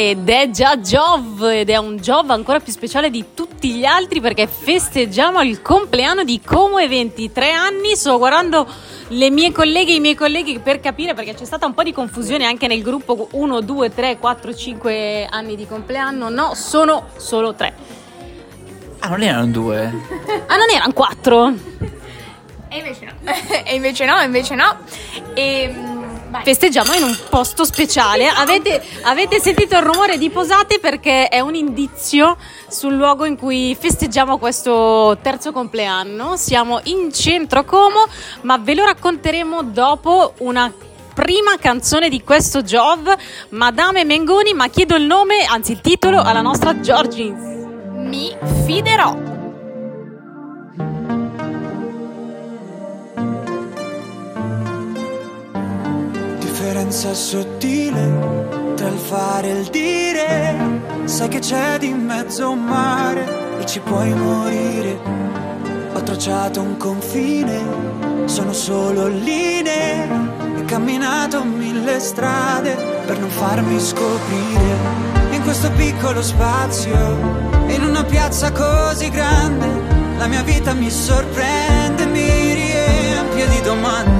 ed è già Jov ed è un Jov ancora più speciale di tutti gli altri perché festeggiamo il compleanno di Como Eventi. Tre anni, sto guardando le mie colleghe e i miei colleghi per capire perché c'è stata un po' di confusione anche nel gruppo 1, 2, 3, 4, 5 anni di compleanno. No, sono solo tre. Ah, non erano due? ah, non erano quattro? E invece no. e invece no, invece no. E Vai. Festeggiamo in un posto speciale. Avete, avete, sentito il rumore di posate perché è un indizio sul luogo in cui festeggiamo questo terzo compleanno. Siamo in centro Como, ma ve lo racconteremo dopo una prima canzone di questo Jov, Madame Mengoni, ma chiedo il nome, anzi il titolo, alla nostra Georgins. Mi fiderò. Differenza sottile tra il fare e il dire. Sai che c'è di mezzo un mare e ci puoi morire. Ho tracciato un confine, sono solo linee. E camminato mille strade per non farmi scoprire. In questo piccolo spazio, in una piazza così grande, la mia vita mi sorprende, mi riempie di domande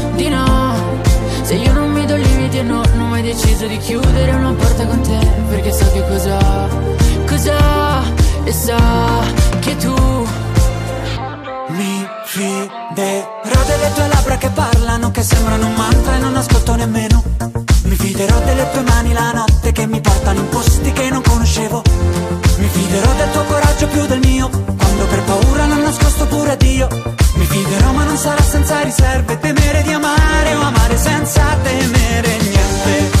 deciso di chiudere una porta con te Perché so che cosa, cosa E sa che tu Mi fiderò delle tue labbra che parlano Che sembrano un mantra e non ascolto nemmeno. Mi fiderò delle tue mani la notte Che mi portano in posti che non conoscevo. Mi fiderò del tuo coraggio più del mio Quando per paura l'ho nascosto pure a Dio Mi fiderò ma non sarà senza riserve Temere di amare o amare senza temere niente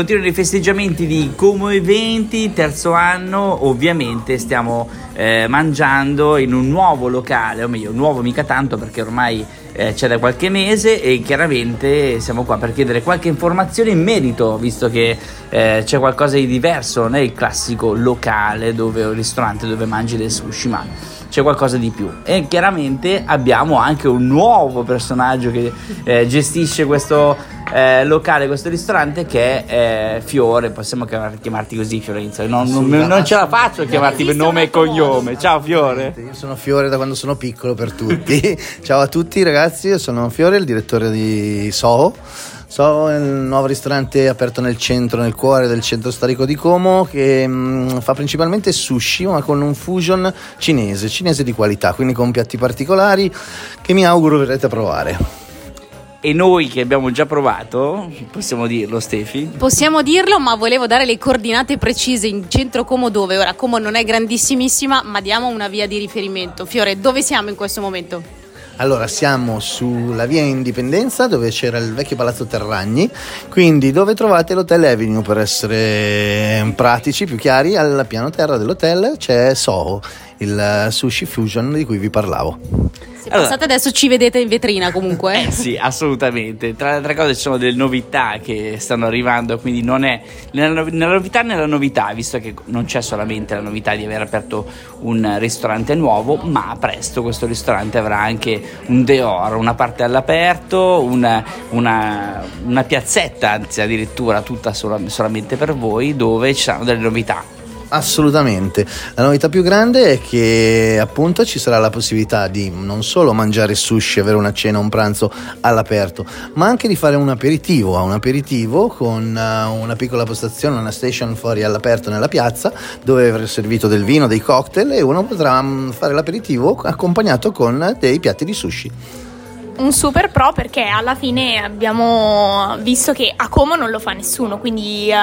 Continuano i festeggiamenti di Como Eventi, terzo anno, ovviamente stiamo eh, mangiando in un nuovo locale, o meglio, nuovo mica tanto perché ormai eh, c'è da qualche mese e chiaramente siamo qua per chiedere qualche informazione in merito, visto che eh, c'è qualcosa di diverso, non è il classico locale dove, o ristorante dove mangi del sushi, ma c'è qualcosa di più. E chiaramente abbiamo anche un nuovo personaggio che eh, gestisce questo eh, locale, questo ristorante che è eh, Fiore. Possiamo chiamar- chiamarti così, Fiorenzo. Non, non- non ce la faccio a chiamarti per nome e cognome. Ciao, Fiore. Io sono Fiore da quando sono piccolo per tutti. Ciao a tutti ragazzi, io sono Fiore, il direttore di Soho So è il nuovo ristorante aperto nel centro, nel cuore del centro storico di Como, che mm, fa principalmente sushi, ma con un fusion cinese, cinese di qualità, quindi con piatti particolari che mi auguro verrete a provare. E noi che abbiamo già provato, possiamo dirlo Stefi? Possiamo dirlo, ma volevo dare le coordinate precise in centro Como dove. Ora Como non è grandissimissima, ma diamo una via di riferimento. Fiore, dove siamo in questo momento? Allora, siamo sulla via Indipendenza dove c'era il vecchio palazzo Terragni, quindi dove trovate l'hotel Avenue per essere pratici, più chiari, al piano terra dell'hotel c'è Soho, il sushi fusion di cui vi parlavo. Se allora, passate adesso ci vedete in vetrina comunque. Eh sì, assolutamente. Tra le altre cose ci sono delle novità che stanno arrivando, quindi non è nella, nella novità nella novità, visto che non c'è solamente la novità di aver aperto un ristorante nuovo, ma presto questo ristorante avrà anche un deor, una parte all'aperto, una, una, una piazzetta, anzi addirittura tutta solamente per voi, dove ci saranno delle novità Assolutamente. La novità più grande è che appunto ci sarà la possibilità di non solo mangiare sushi, avere una cena, un pranzo all'aperto, ma anche di fare un aperitivo, un aperitivo con uh, una piccola postazione, una station fuori all'aperto nella piazza dove avrà servito del vino, dei cocktail e uno potrà mm, fare l'aperitivo accompagnato con dei piatti di sushi un super pro perché alla fine abbiamo visto che a Como non lo fa nessuno, quindi uh,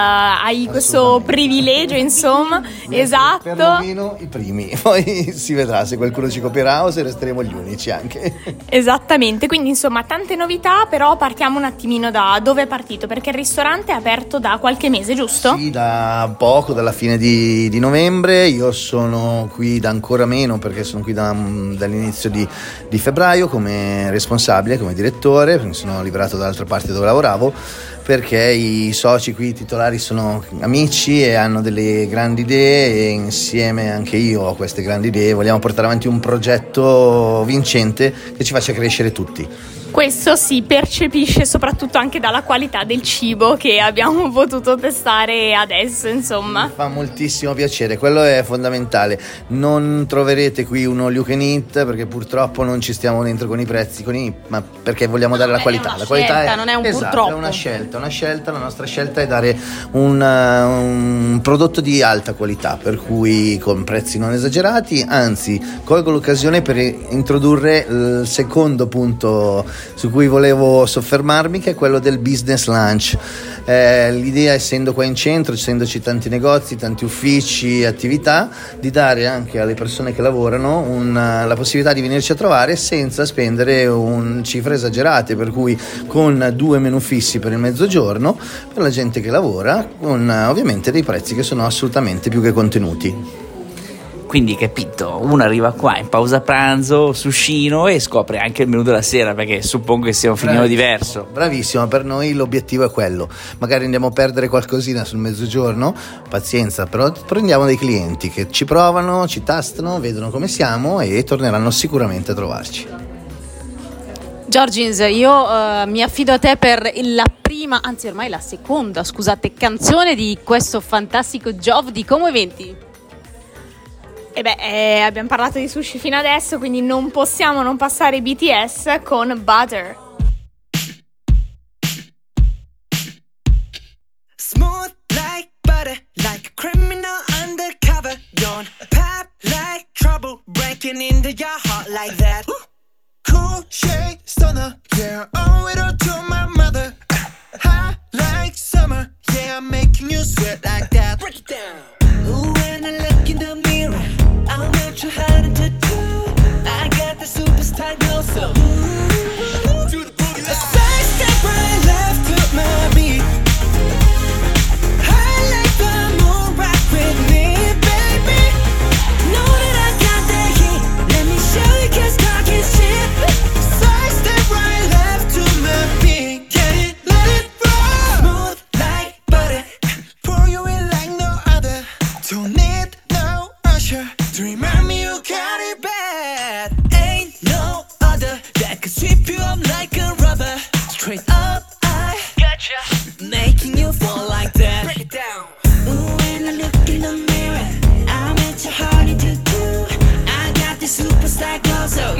hai questo privilegio, insomma. esatto. Perlomeno i primi, poi si vedrà se qualcuno ci copierà o se resteremo gli unici anche. Esattamente, quindi insomma tante novità, però partiamo un attimino da dove è partito, perché il ristorante è aperto da qualche mese, giusto? Sì, da poco, dalla fine di, di novembre, io sono qui da ancora meno perché sono qui da, dall'inizio di, di febbraio come responsabile responsabile come direttore, mi sono liberato dall'altra parte dove lavoravo perché i soci qui titolari sono amici e hanno delle grandi idee e insieme anche io ho queste grandi idee, vogliamo portare avanti un progetto vincente che ci faccia crescere tutti. Questo si percepisce soprattutto anche dalla qualità del cibo che abbiamo potuto testare adesso, insomma. Mi fa moltissimo piacere, quello è fondamentale. Non troverete qui uno you can eat perché purtroppo non ci stiamo dentro con i prezzi, con i... ma perché vogliamo dare no, la qualità. la qualità è, non è un esatto, purtroppo. È una scelta, una scelta, la nostra scelta è dare un, un prodotto di alta qualità, per cui con prezzi non esagerati, anzi colgo l'occasione per introdurre il secondo punto su cui volevo soffermarmi, che è quello del business lunch. Eh, l'idea, essendo qua in centro, essendoci tanti negozi, tanti uffici, attività, di dare anche alle persone che lavorano una, la possibilità di venirci a trovare senza spendere un, cifre esagerate, per cui con due menu fissi per il mezzogiorno, per la gente che lavora, con ovviamente dei prezzi che sono assolutamente più che contenuti. Quindi capito, uno arriva qua in pausa pranzo, suscino e scopre anche il menù della sera perché suppongo che sia un filino diverso. Bravissimo, per noi l'obiettivo è quello. Magari andiamo a perdere qualcosina sul mezzogiorno, pazienza, però prendiamo dei clienti che ci provano, ci tastano, vedono come siamo e torneranno sicuramente a trovarci. Giorgins, io uh, mi affido a te per la prima, anzi ormai la seconda, scusate, canzone di questo fantastico Jov di Como Eventi. E beh, eh, abbiamo parlato di sushi fino adesso, quindi non possiamo non passare BTS con Butter. Smooth like butter, like criminal undercover. Don't pop trouble, breaking into your heart like that. Cool shade stunner, yeah, owe it all myself. also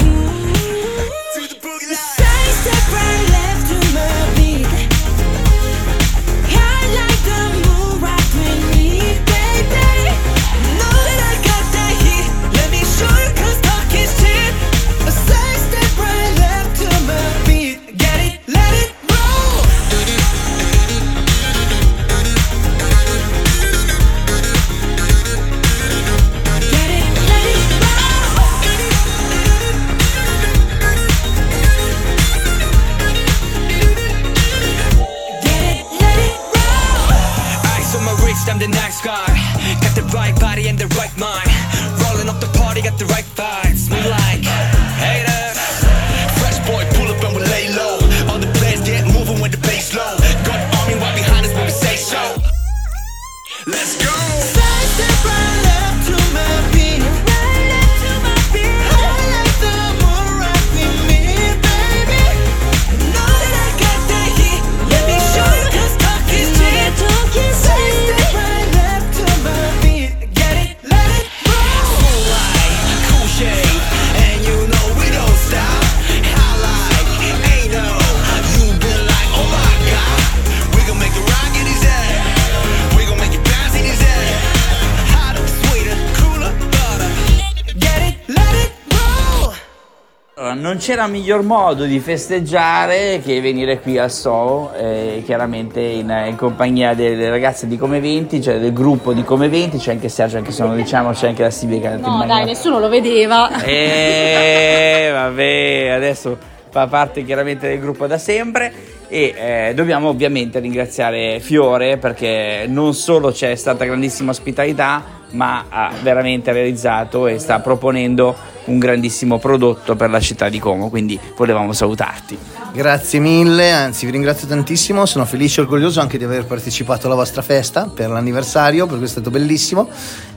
non c'era miglior modo di festeggiare che venire qui al Soho, eh, chiaramente in, in compagnia delle ragazze di Come 20, cioè del gruppo di Come 20, c'è anche Sergio, anche se non diciamo, c'è anche la Silvia che è andata No, dai, nessuno lo vedeva. E vabbè, adesso fa parte chiaramente del gruppo da sempre e eh, dobbiamo ovviamente ringraziare Fiore perché non solo c'è stata grandissima ospitalità, ma ha veramente realizzato e sta proponendo un grandissimo prodotto per la città di Como, quindi volevamo salutarti. Grazie mille, anzi vi ringrazio tantissimo, sono felice e orgoglioso anche di aver partecipato alla vostra festa per l'anniversario, perché è stato bellissimo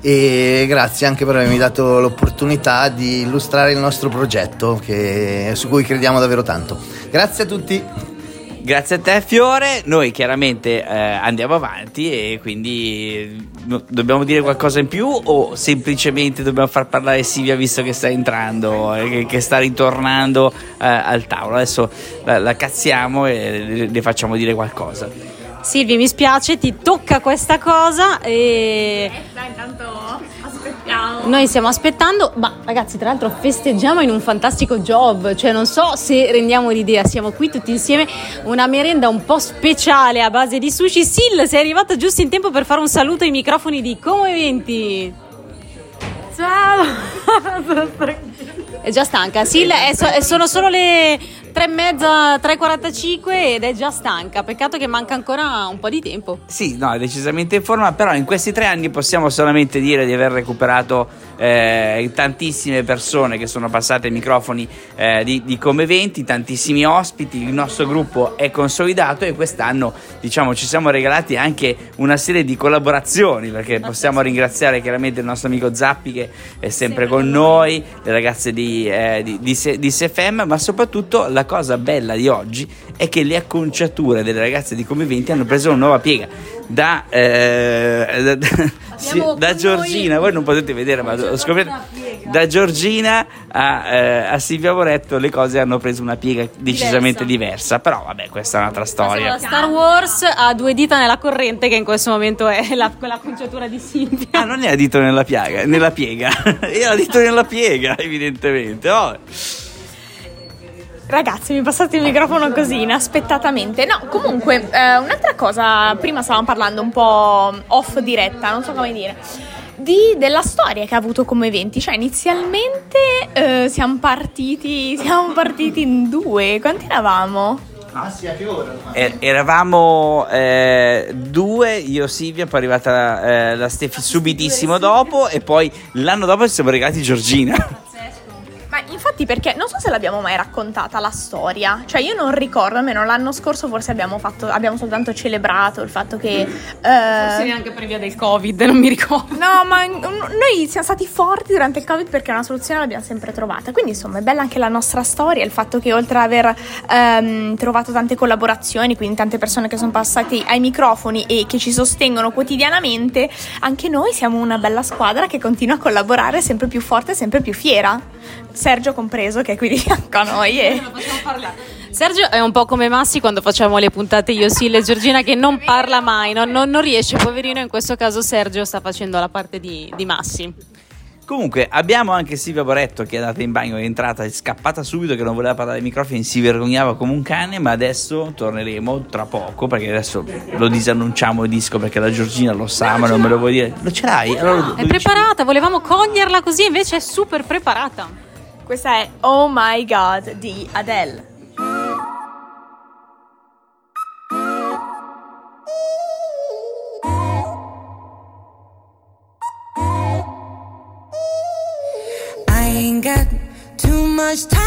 e grazie anche per avermi dato l'opportunità di illustrare il nostro progetto che- su cui crediamo davvero tanto. Grazie a tutti. Grazie a te Fiore, noi chiaramente eh, andiamo avanti e quindi eh, no- dobbiamo dire qualcosa in più o semplicemente dobbiamo far parlare Silvia visto che sta entrando, eh, che, che sta ritornando eh, al tavolo. Adesso la, la cazziamo e le, le facciamo dire qualcosa. Silvi, mi spiace, ti tocca questa cosa e Dai, intanto. Noi stiamo aspettando, ma ragazzi, tra l'altro festeggiamo in un fantastico job, cioè non so se rendiamo l'idea, siamo qui tutti insieme, una merenda un po' speciale a base di sushi. Sil, sei arrivato giusto in tempo per fare un saluto ai microfoni di Como Eventi. Ciao. È già stanca, Sil, è so- sono solo le 3 e mezza, 3.45 ed è già stanca, peccato che manca ancora un po' di tempo. Sì, no, è decisamente in forma, però in questi tre anni possiamo solamente dire di aver recuperato eh, tantissime persone che sono passate ai microfoni eh, di, di Come 20, tantissimi ospiti, il nostro gruppo è consolidato e quest'anno diciamo ci siamo regalati anche una serie di collaborazioni perché possiamo ringraziare chiaramente il nostro amico Zappi che è sempre con noi, le ragazze di, eh, di, di, di SFM, ma soprattutto la cosa bella di oggi è che le acconciature delle ragazze di Come 20 hanno preso una nuova piega da, eh, da, sì, da Giorgina, voi non potete vedere ma scoprite da Giorgina a, eh, a Silvia Moretto le cose hanno preso una piega decisamente diversa, però vabbè questa è un'altra storia. La Star Wars ha due dita nella corrente che in questo momento è la, quella conciatura di Silvia. Ah, non era dito nella piaga, nella piega, era dito nella piega, evidentemente. Oh. Ragazzi, mi passate il microfono così inaspettatamente. No, comunque, eh, un'altra cosa, prima stavamo parlando un po' off diretta, non so come dire. Di, della storia che ha avuto come eventi, cioè inizialmente eh, siamo partiti siamo partiti in due, quanti eravamo? Ah sì, a che ora? E- eravamo eh, due, io e Silvia, poi è arrivata eh, la Stefi subitissimo dopo e poi l'anno dopo ci siamo regalati Giorgina. Infatti perché non so se l'abbiamo mai raccontata la storia, cioè io non ricordo, almeno l'anno scorso forse abbiamo fatto, abbiamo soltanto celebrato il fatto che... Forse eh, neanche per via del Covid, non mi ricordo. No, ma noi siamo stati forti durante il Covid perché una soluzione l'abbiamo sempre trovata. Quindi, insomma, è bella anche la nostra storia, il fatto che oltre ad aver ehm, trovato tante collaborazioni, quindi tante persone che sono passate ai microfoni e che ci sostengono quotidianamente, anche noi siamo una bella squadra che continua a collaborare sempre più forte e sempre più fiera. Sergio compreso, che è qui di fianco a noi. E... Sergio è un po' come Massi quando facciamo le puntate io, Sil e Giorgina che non parla mai, non, non- non riesce, poverino, in questo caso Sergio sta facendo la parte di, di Massi. Comunque abbiamo anche Silvia Boretto che è andata in bagno, è entrata, è scappata subito che non voleva parlare ai microfoni, si vergognava come un cane, ma adesso torneremo tra poco perché adesso lo disannunciamo il disco perché la Giorgina lo sa, ma non me lo vuoi dire. Lo ce l'hai? Allora lo- È lo preparata, volevamo coglierla così, invece è super preparata. Questa è Oh My God di Adele. Much time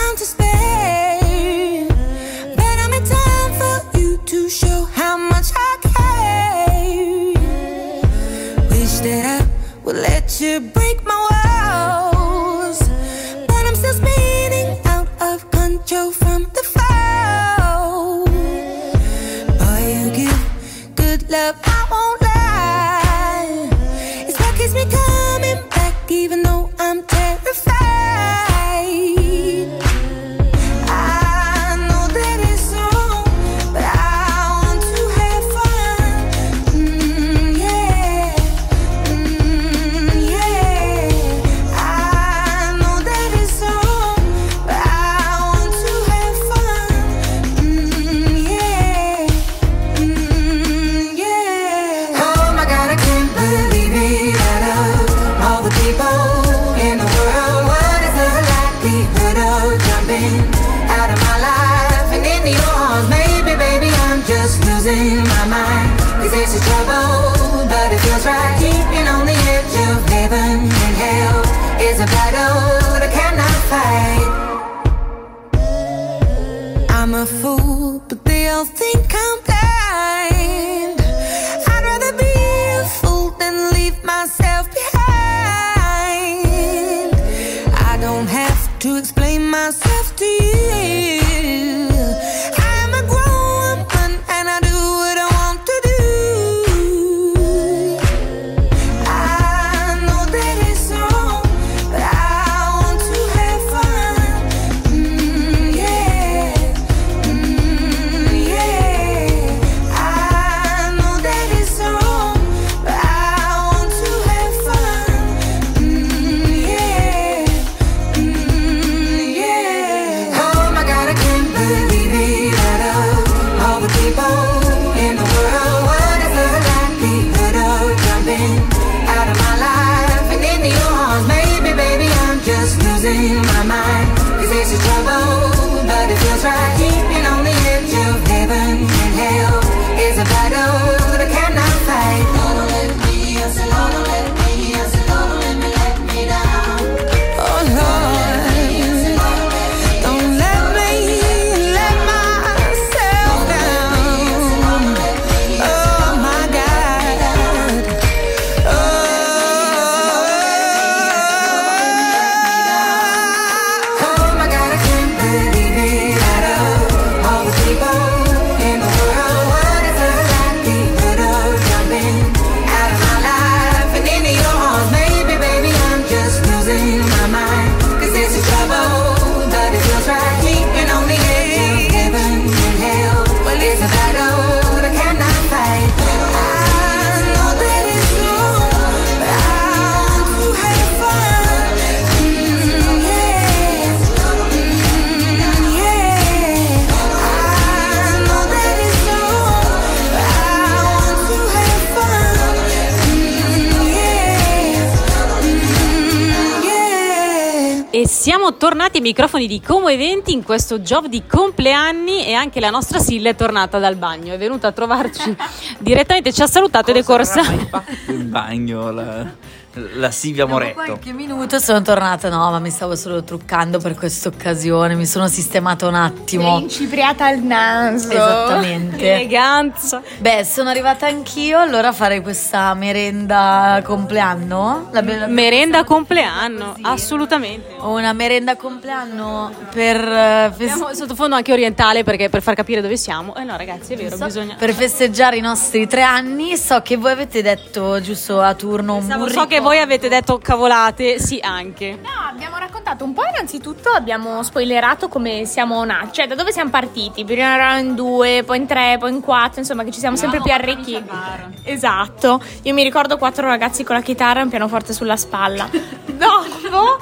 siamo tornati ai microfoni di Como Eventi in questo job di compleanni e anche la nostra Silla è tornata dal bagno, è venuta a trovarci direttamente, ci ha salutato ed è corsa. in bagno la, la Silvia Dopo Moretto. qualche minuto sono tornata, no, ma mi stavo solo truccando per questa occasione, mi sono sistemata un attimo. Incipriata al naso. Esattamente. Eleganza. Beh, sono arrivata anch'io, allora farei questa merenda compleanno. La be- Merenda compleanno, Sì. assolutamente. Una merenda compleanno per, eh, fes- Abbiamo sottofondo anche orientale perché per far capire dove siamo. Eh no, ragazzi, è vero, bisogna. per festeggiare i nostri tre anni. So che voi avete detto giusto a turno un So burrico. che voi avete detto cavolate, sì, anche. No, abbiamo raccontato un po'. Innanzitutto abbiamo spoilerato come siamo nati, cioè da dove siamo partiti. Prima eravamo in due, poi in tre, poi in quattro, insomma, che ci siamo sempre più arricchiti. Esatto. Io mi ricordo quattro ragazzi con la chitarra e un pianoforte sulla spalla. Dopo,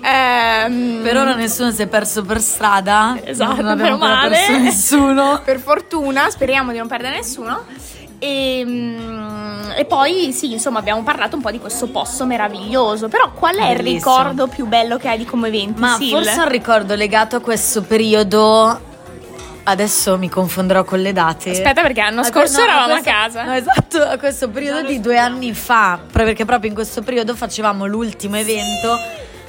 ehm, Per ora nessuno si è perso per strada. Esatto, non abbiamo meno male. perso nessuno. per fortuna, speriamo di non perdere nessuno. E, mm, e poi sì, insomma, abbiamo parlato un po' di questo posto meraviglioso. Però qual è il Bellissimo. ricordo più bello che hai di come eventi? Ma Sil? forse un ricordo legato a questo periodo. Adesso mi confonderò con le date. Aspetta, perché l'anno A scorso no, eravamo a questo- casa. No, esatto, a questo periodo di due anni fa, perché proprio in questo periodo facevamo l'ultimo evento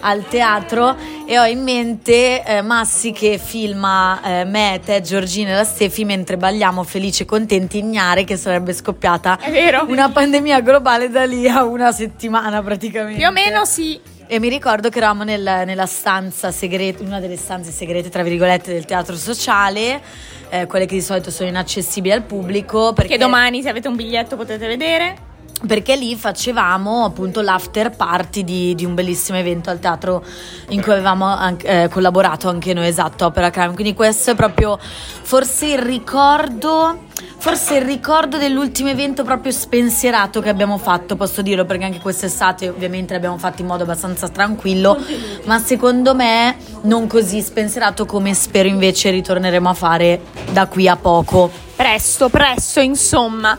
al teatro e ho in mente eh, Massi che filma eh, me, te, Giorgina e la Stefi mentre balliamo felici e contenti ignare che sarebbe scoppiata una pandemia globale da lì a una settimana praticamente. Più o meno sì. E mi ricordo che eravamo nel- nella stanza segreta, una delle stanze segrete, tra virgolette, del teatro sociale, eh, quelle che di solito sono inaccessibili al pubblico. Perché, Che domani, se avete un biglietto, potete vedere. Perché lì facevamo appunto l'after party di, di un bellissimo evento al teatro in cui avevamo anche- eh, collaborato anche noi, esatto, Opera Crime. Quindi questo è proprio forse il ricordo. Forse il ricordo dell'ultimo evento proprio spensierato che abbiamo fatto, posso dirlo perché anche quest'estate ovviamente l'abbiamo fatto in modo abbastanza tranquillo, ma secondo me non così spensierato come spero invece ritorneremo a fare da qui a poco. Presto, presto, insomma.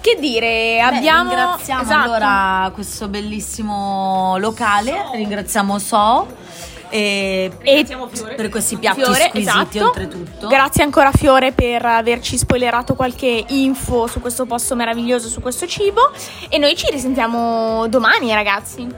Che dire, abbiamo. Beh, ringraziamo esatto. allora questo bellissimo locale, ringraziamo So e, E per questi piatti Fiore, squisiti esatto. oltretutto. Grazie ancora Fiore per averci spoilerato qualche info su questo posto meraviglioso, su questo cibo. E noi ci risentiamo domani, ragazzi.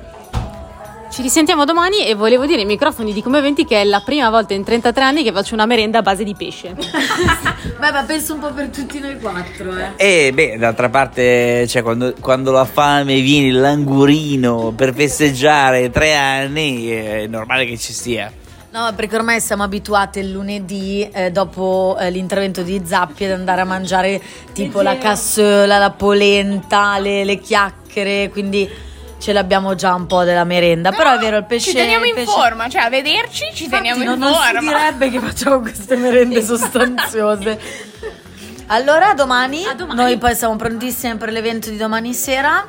Ci risentiamo domani e volevo dire ai microfoni di Come Eventi che è la prima volta in 33 anni che faccio una merenda a base di pesce. Beh, ma penso un po' per tutti noi quattro, eh. E beh, d'altra parte, cioè, quando, quando la fame viene il langurino per festeggiare tre anni, è normale che ci sia. No, perché ormai siamo abituati il lunedì, eh, dopo eh, l'intervento di Zappi, ad andare a mangiare tipo la cassola, la polenta, le, le chiacchiere, quindi ce l'abbiamo già un po' della merenda. Però, è vero, il pesce... Ci teniamo in pesce- forma, cioè a vederci ci teniamo Infatti, in non, non si forma. direbbe che facciamo queste merende sostanziose. Allora, domani, A domani. noi poi siamo prontissimi per l'evento di domani sera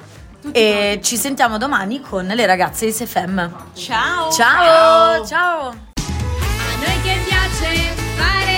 e ci sentiamo domani con le ragazze di SFM. Ciao! Ciao! Ciao! A noi che piace fare